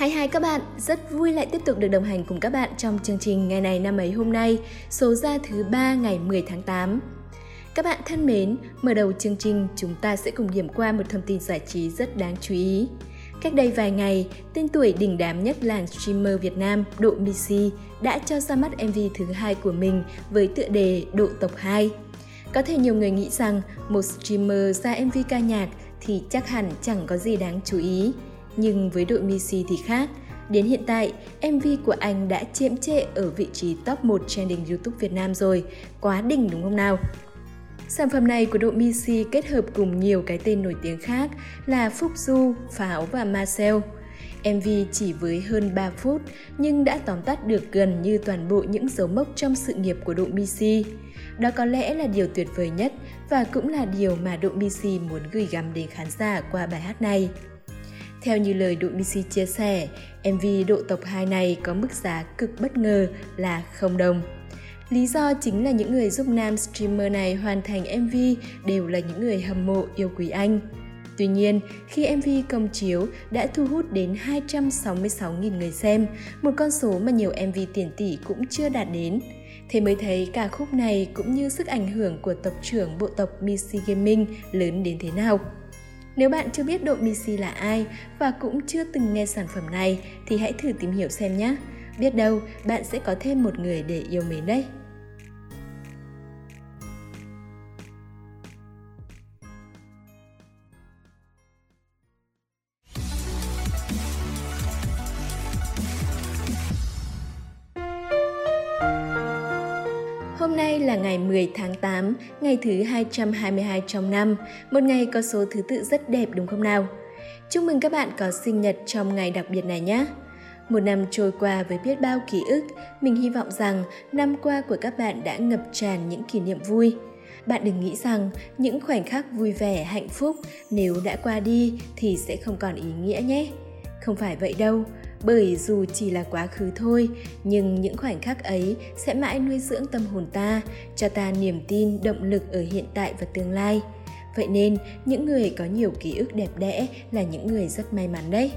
Hai hai các bạn, rất vui lại tiếp tục được đồng hành cùng các bạn trong chương trình ngày này năm ấy hôm nay, số ra thứ ba ngày 10 tháng 8. Các bạn thân mến, mở đầu chương trình chúng ta sẽ cùng điểm qua một thông tin giải trí rất đáng chú ý. Cách đây vài ngày, tên tuổi đỉnh đám nhất làng streamer Việt Nam Độ Missy đã cho ra mắt MV thứ hai của mình với tựa đề Độ Tộc 2. Có thể nhiều người nghĩ rằng một streamer ra MV ca nhạc thì chắc hẳn chẳng có gì đáng chú ý. Nhưng với đội Missy thì khác. Đến hiện tại, MV của anh đã chiếm trệ ở vị trí top 1 trending YouTube Việt Nam rồi. Quá đỉnh đúng không nào? Sản phẩm này của độ Missy kết hợp cùng nhiều cái tên nổi tiếng khác là Phúc Du, Pháo và Marcel. MV chỉ với hơn 3 phút nhưng đã tóm tắt được gần như toàn bộ những dấu mốc trong sự nghiệp của độ Missy. Đó có lẽ là điều tuyệt vời nhất và cũng là điều mà độ Missy muốn gửi gắm đến khán giả qua bài hát này. Theo như lời độ Missy chia sẻ, MV Độ Tộc 2 này có mức giá cực bất ngờ là không đồng. Lý do chính là những người giúp nam streamer này hoàn thành MV đều là những người hâm mộ yêu quý anh. Tuy nhiên, khi MV công chiếu đã thu hút đến 266.000 người xem, một con số mà nhiều MV tiền tỷ cũng chưa đạt đến. Thế mới thấy ca khúc này cũng như sức ảnh hưởng của tộc trưởng bộ tộc Missy Gaming lớn đến thế nào. Nếu bạn chưa biết độ Missy là ai và cũng chưa từng nghe sản phẩm này, thì hãy thử tìm hiểu xem nhé. Biết đâu, bạn sẽ có thêm một người để yêu mến đấy. 10 tháng 8, ngày thứ 222 trong năm, một ngày có số thứ tự rất đẹp đúng không nào? Chúc mừng các bạn có sinh nhật trong ngày đặc biệt này nhé! Một năm trôi qua với biết bao ký ức, mình hy vọng rằng năm qua của các bạn đã ngập tràn những kỷ niệm vui. Bạn đừng nghĩ rằng những khoảnh khắc vui vẻ, hạnh phúc nếu đã qua đi thì sẽ không còn ý nghĩa nhé. Không phải vậy đâu, bởi dù chỉ là quá khứ thôi, nhưng những khoảnh khắc ấy sẽ mãi nuôi dưỡng tâm hồn ta, cho ta niềm tin, động lực ở hiện tại và tương lai. Vậy nên, những người có nhiều ký ức đẹp đẽ là những người rất may mắn đấy.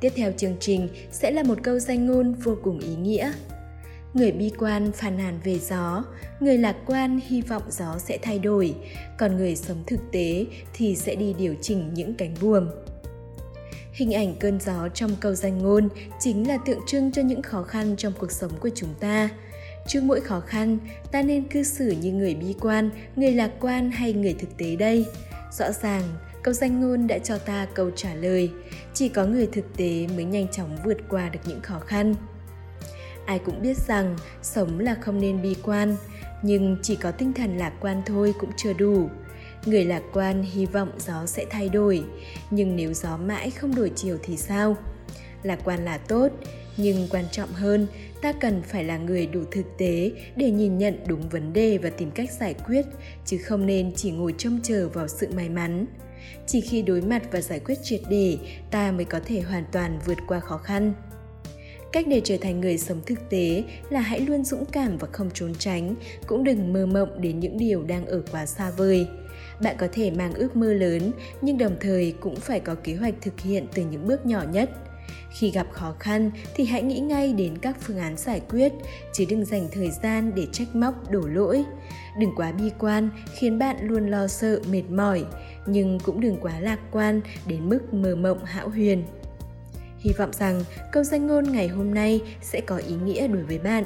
Tiếp theo chương trình sẽ là một câu danh ngôn vô cùng ý nghĩa. Người bi quan phàn nàn về gió, người lạc quan hy vọng gió sẽ thay đổi, còn người sống thực tế thì sẽ đi điều chỉnh những cánh buồm. Hình ảnh cơn gió trong câu danh ngôn chính là tượng trưng cho những khó khăn trong cuộc sống của chúng ta. Trước mỗi khó khăn, ta nên cư xử như người bi quan, người lạc quan hay người thực tế đây? Rõ ràng, câu danh ngôn đã cho ta câu trả lời. Chỉ có người thực tế mới nhanh chóng vượt qua được những khó khăn. Ai cũng biết rằng sống là không nên bi quan, nhưng chỉ có tinh thần lạc quan thôi cũng chưa đủ Người lạc quan hy vọng gió sẽ thay đổi, nhưng nếu gió mãi không đổi chiều thì sao? Lạc quan là tốt, nhưng quan trọng hơn, ta cần phải là người đủ thực tế để nhìn nhận đúng vấn đề và tìm cách giải quyết, chứ không nên chỉ ngồi trông chờ vào sự may mắn. Chỉ khi đối mặt và giải quyết triệt để, ta mới có thể hoàn toàn vượt qua khó khăn. Cách để trở thành người sống thực tế là hãy luôn dũng cảm và không trốn tránh, cũng đừng mơ mộng đến những điều đang ở quá xa vời bạn có thể mang ước mơ lớn, nhưng đồng thời cũng phải có kế hoạch thực hiện từ những bước nhỏ nhất. Khi gặp khó khăn thì hãy nghĩ ngay đến các phương án giải quyết, chứ đừng dành thời gian để trách móc, đổ lỗi. Đừng quá bi quan, khiến bạn luôn lo sợ, mệt mỏi, nhưng cũng đừng quá lạc quan đến mức mơ mộng hão huyền. Hy vọng rằng câu danh ngôn ngày hôm nay sẽ có ý nghĩa đối với bạn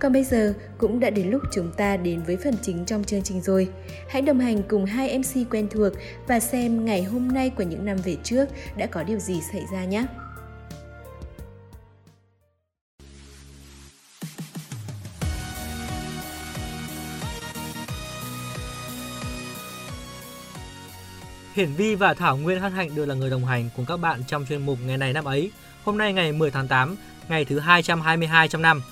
còn bây giờ cũng đã đến lúc chúng ta đến với phần chính trong chương trình rồi. Hãy đồng hành cùng hai MC quen thuộc và xem ngày hôm nay của những năm về trước đã có điều gì xảy ra nhé. Hiển Vi và Thảo Nguyên Hân Hạnh đều là người đồng hành cùng các bạn trong chuyên mục ngày này năm ấy. Hôm nay ngày 10 tháng 8, ngày thứ 222 trong năm.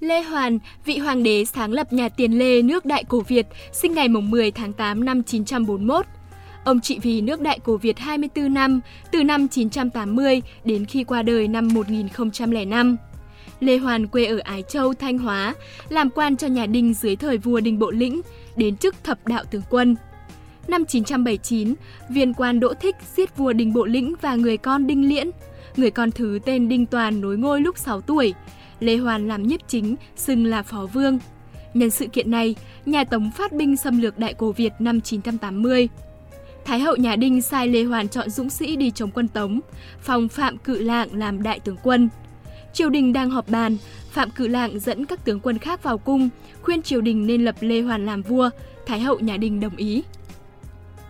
Lê Hoàn, vị hoàng đế sáng lập nhà Tiền Lê nước Đại Cổ Việt, sinh ngày 10 tháng 8 năm 941. Ông trị vì nước Đại Cổ Việt 24 năm, từ năm 980 đến khi qua đời năm 1005. Lê Hoàn quê ở Ái Châu, Thanh Hóa, làm quan cho nhà Đinh dưới thời vua Đinh Bộ Lĩnh, đến chức thập đạo tướng quân. Năm 979, viên quan Đỗ Thích giết vua Đinh Bộ Lĩnh và người con Đinh Liễn. Người con thứ tên Đinh Toàn nối ngôi lúc 6 tuổi. Lê Hoàn làm nhiếp chính, xưng là phó vương. Nhân sự kiện này, nhà Tống phát binh xâm lược Đại Cổ Việt năm 980. Thái hậu nhà Đinh sai Lê Hoàn chọn dũng sĩ đi chống quân Tống, phong Phạm Cự Lạng làm đại tướng quân. Triều đình đang họp bàn, Phạm Cự Lạng dẫn các tướng quân khác vào cung, khuyên triều đình nên lập Lê Hoàn làm vua, Thái hậu nhà Đinh đồng ý.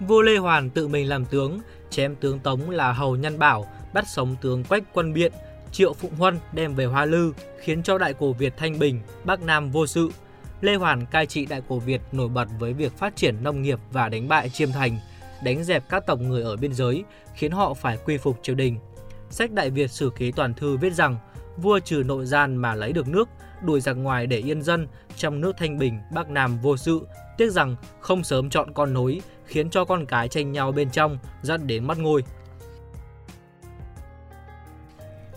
Vua Lê Hoàn tự mình làm tướng, chém tướng Tống là Hầu Nhân Bảo, bắt sống tướng Quách Quân Biện, Triệu Phụng Huân đem về Hoa Lư, khiến cho Đại cổ Việt thanh bình, Bắc Nam vô sự. Lê Hoàn cai trị Đại cổ Việt nổi bật với việc phát triển nông nghiệp và đánh bại Chiêm Thành, đánh dẹp các tộc người ở biên giới, khiến họ phải quy phục triều đình. Sách Đại Việt Sử Ký Toàn Thư viết rằng, vua trừ nội gian mà lấy được nước, đuổi giặc ngoài để yên dân, trong nước thanh bình, Bắc Nam vô sự, tiếc rằng không sớm chọn con nối, khiến cho con cái tranh nhau bên trong, dẫn đến mất ngôi.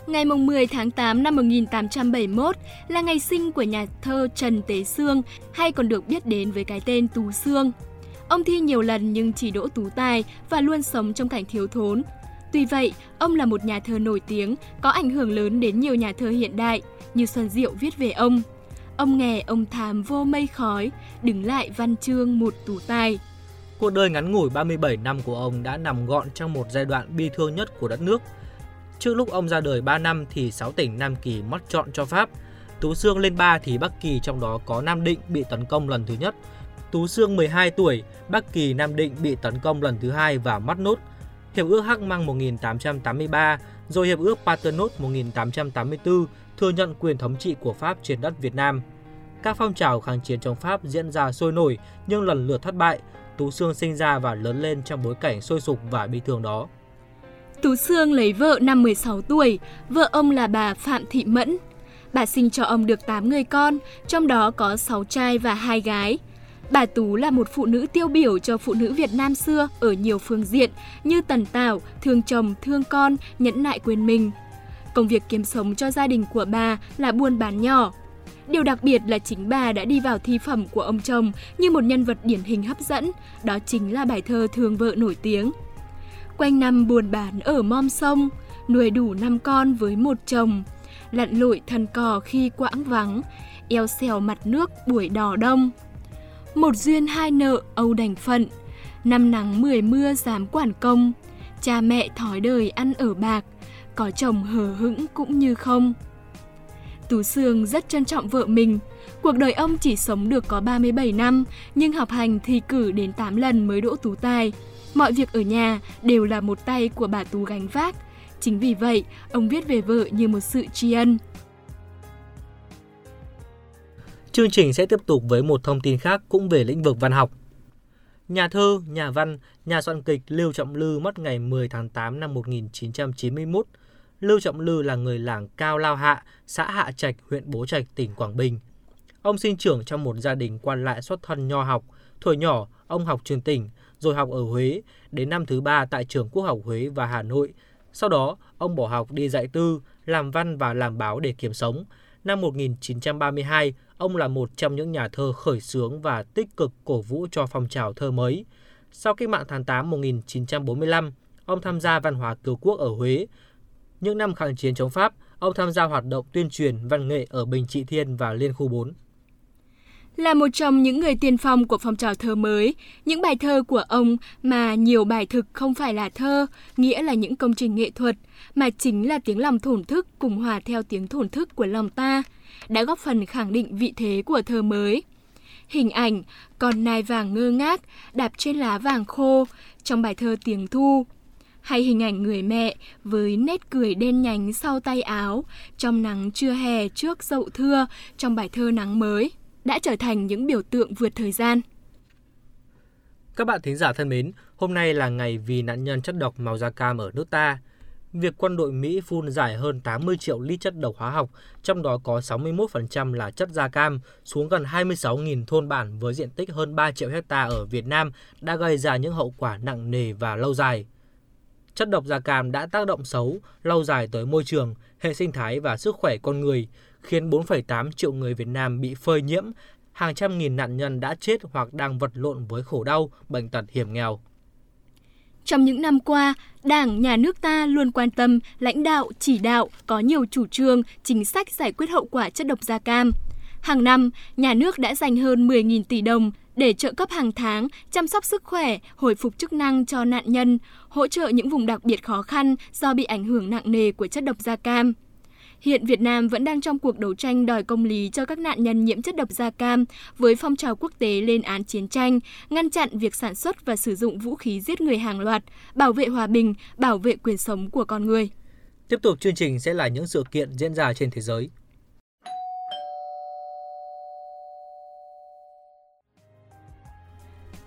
Ngày 10 tháng 8 năm 1871 là ngày sinh của nhà thơ Trần Tế Sương, hay còn được biết đến với cái tên Tú Sương. Ông thi nhiều lần nhưng chỉ đỗ tú tài và luôn sống trong cảnh thiếu thốn. Tuy vậy, ông là một nhà thơ nổi tiếng, có ảnh hưởng lớn đến nhiều nhà thơ hiện đại, như Xuân Diệu viết về ông. Ông nghe ông thàm vô mây khói, đứng lại văn chương một tú tài. Cuộc đời ngắn ngủi 37 năm của ông đã nằm gọn trong một giai đoạn bi thương nhất của đất nước. Trước lúc ông ra đời 3 năm thì 6 tỉnh Nam Kỳ mất chọn cho Pháp. Tú Sương lên 3 thì Bắc Kỳ trong đó có Nam Định bị tấn công lần thứ nhất. Tú Sương 12 tuổi, Bắc Kỳ Nam Định bị tấn công lần thứ hai và mất nốt. Hiệp ước Hắc Măng 1883, rồi Hiệp ước Paternotte 1884 thừa nhận quyền thống trị của Pháp trên đất Việt Nam. Các phong trào kháng chiến chống Pháp diễn ra sôi nổi nhưng lần lượt thất bại. Tú Sương sinh ra và lớn lên trong bối cảnh sôi sục và bi thương đó. Tú Sương lấy vợ năm 16 tuổi, vợ ông là bà Phạm Thị Mẫn. Bà sinh cho ông được 8 người con, trong đó có 6 trai và 2 gái. Bà Tú là một phụ nữ tiêu biểu cho phụ nữ Việt Nam xưa ở nhiều phương diện như tần tảo, thương chồng, thương con, nhẫn nại quên mình. Công việc kiếm sống cho gia đình của bà là buôn bán nhỏ. Điều đặc biệt là chính bà đã đi vào thi phẩm của ông chồng như một nhân vật điển hình hấp dẫn, đó chính là bài thơ Thương vợ nổi tiếng. Quanh năm buồn bán ở mom sông, nuôi đủ năm con với một chồng, lặn lội thần cò khi quãng vắng, eo xèo mặt nước buổi đỏ đông. Một duyên hai nợ âu đành phận, năm nắng mười mưa dám quản công, cha mẹ thói đời ăn ở bạc, có chồng hờ hững cũng như không. Tú Sương rất trân trọng vợ mình. Cuộc đời ông chỉ sống được có 37 năm, nhưng học hành thì cử đến 8 lần mới đỗ tú tài. Mọi việc ở nhà đều là một tay của bà Tú gánh vác. Chính vì vậy, ông viết về vợ như một sự tri ân. Chương trình sẽ tiếp tục với một thông tin khác cũng về lĩnh vực văn học. Nhà thơ, nhà văn, nhà soạn kịch Lưu Trọng Lư mất ngày 10 tháng 8 năm 1991. Lưu Trọng Lư là người làng Cao Lao Hạ, xã Hạ Trạch, huyện Bố Trạch, tỉnh Quảng Bình. Ông sinh trưởng trong một gia đình quan lại xuất thân nho học. Thuở nhỏ, ông học trường tỉnh, rồi học ở Huế, đến năm thứ ba tại trường Quốc học Huế và Hà Nội. Sau đó, ông bỏ học đi dạy tư, làm văn và làm báo để kiếm sống. Năm 1932, ông là một trong những nhà thơ khởi xướng và tích cực cổ vũ cho phong trào thơ mới. Sau cách mạng tháng 8 1945, ông tham gia văn hóa cứu quốc ở Huế. Những năm kháng chiến chống Pháp, ông tham gia hoạt động tuyên truyền văn nghệ ở Bình Trị Thiên và Liên khu 4. Là một trong những người tiên phong của phong trào thơ mới, những bài thơ của ông mà nhiều bài thực không phải là thơ, nghĩa là những công trình nghệ thuật, mà chính là tiếng lòng thổn thức cùng hòa theo tiếng thổn thức của lòng ta, đã góp phần khẳng định vị thế của thơ mới. Hình ảnh con nai vàng ngơ ngác đạp trên lá vàng khô trong bài thơ Tiếng Thu, hay hình ảnh người mẹ với nét cười đen nhánh sau tay áo trong nắng trưa hè trước dậu thưa trong bài thơ Nắng mới đã trở thành những biểu tượng vượt thời gian. Các bạn thính giả thân mến, hôm nay là ngày vì nạn nhân chất độc màu da cam ở nước ta. Việc quân đội Mỹ phun giải hơn 80 triệu lít chất độc hóa học, trong đó có 61% là chất da cam, xuống gần 26.000 thôn bản với diện tích hơn 3 triệu hecta ở Việt Nam đã gây ra những hậu quả nặng nề và lâu dài. Chất độc da cam đã tác động xấu, lâu dài tới môi trường, hệ sinh thái và sức khỏe con người, khiến 4,8 triệu người Việt Nam bị phơi nhiễm, hàng trăm nghìn nạn nhân đã chết hoặc đang vật lộn với khổ đau, bệnh tật hiểm nghèo. Trong những năm qua, Đảng, Nhà nước ta luôn quan tâm, lãnh đạo, chỉ đạo, có nhiều chủ trương, chính sách giải quyết hậu quả chất độc da cam. Hàng năm, nhà nước đã dành hơn 10.000 tỷ đồng để trợ cấp hàng tháng, chăm sóc sức khỏe, hồi phục chức năng cho nạn nhân, hỗ trợ những vùng đặc biệt khó khăn do bị ảnh hưởng nặng nề của chất độc da cam. Hiện Việt Nam vẫn đang trong cuộc đấu tranh đòi công lý cho các nạn nhân nhiễm chất độc da cam với phong trào quốc tế lên án chiến tranh, ngăn chặn việc sản xuất và sử dụng vũ khí giết người hàng loạt, bảo vệ hòa bình, bảo vệ quyền sống của con người. Tiếp tục chương trình sẽ là những sự kiện diễn ra trên thế giới.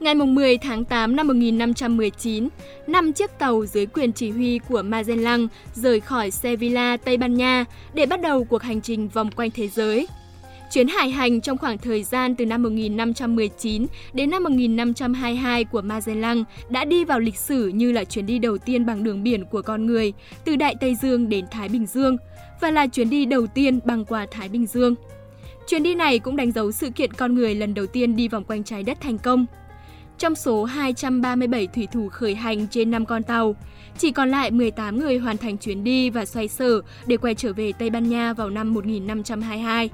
Ngày 10 tháng 8 năm 1519, năm chiếc tàu dưới quyền chỉ huy của Magellan rời khỏi Sevilla, Tây Ban Nha để bắt đầu cuộc hành trình vòng quanh thế giới. Chuyến hải hành trong khoảng thời gian từ năm 1519 đến năm 1522 của Magellan đã đi vào lịch sử như là chuyến đi đầu tiên bằng đường biển của con người từ Đại Tây Dương đến Thái Bình Dương và là chuyến đi đầu tiên băng qua Thái Bình Dương. Chuyến đi này cũng đánh dấu sự kiện con người lần đầu tiên đi vòng quanh trái đất thành công. Trong số 237 thủy thủ khởi hành trên 5 con tàu, chỉ còn lại 18 người hoàn thành chuyến đi và xoay sở để quay trở về Tây Ban Nha vào năm 1522.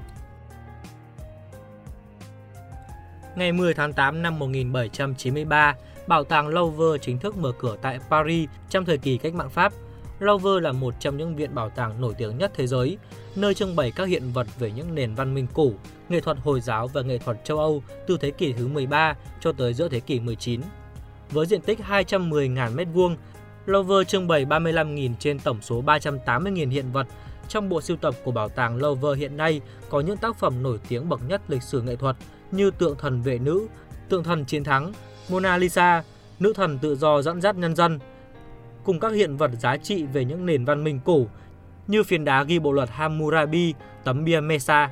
Ngày 10 tháng 8 năm 1793, Bảo tàng Louvre chính thức mở cửa tại Paris trong thời kỳ cách mạng Pháp. Louvre là một trong những viện bảo tàng nổi tiếng nhất thế giới, nơi trưng bày các hiện vật về những nền văn minh cổ, nghệ thuật Hồi giáo và nghệ thuật châu Âu từ thế kỷ thứ 13 cho tới giữa thế kỷ 19. Với diện tích 210.000 m2, Louvre trưng bày 35.000 trên tổng số 380.000 hiện vật. Trong bộ sưu tập của bảo tàng Louvre hiện nay có những tác phẩm nổi tiếng bậc nhất lịch sử nghệ thuật như tượng thần vệ nữ, tượng thần chiến thắng, Mona Lisa, nữ thần tự do dẫn dắt nhân dân, cùng các hiện vật giá trị về những nền văn minh cổ như phiến đá ghi bộ luật Hammurabi, tấm bia Mesa.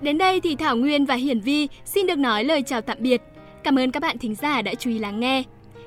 Đến đây thì Thảo Nguyên và Hiển Vi xin được nói lời chào tạm biệt. Cảm ơn các bạn thính giả đã chú ý lắng nghe.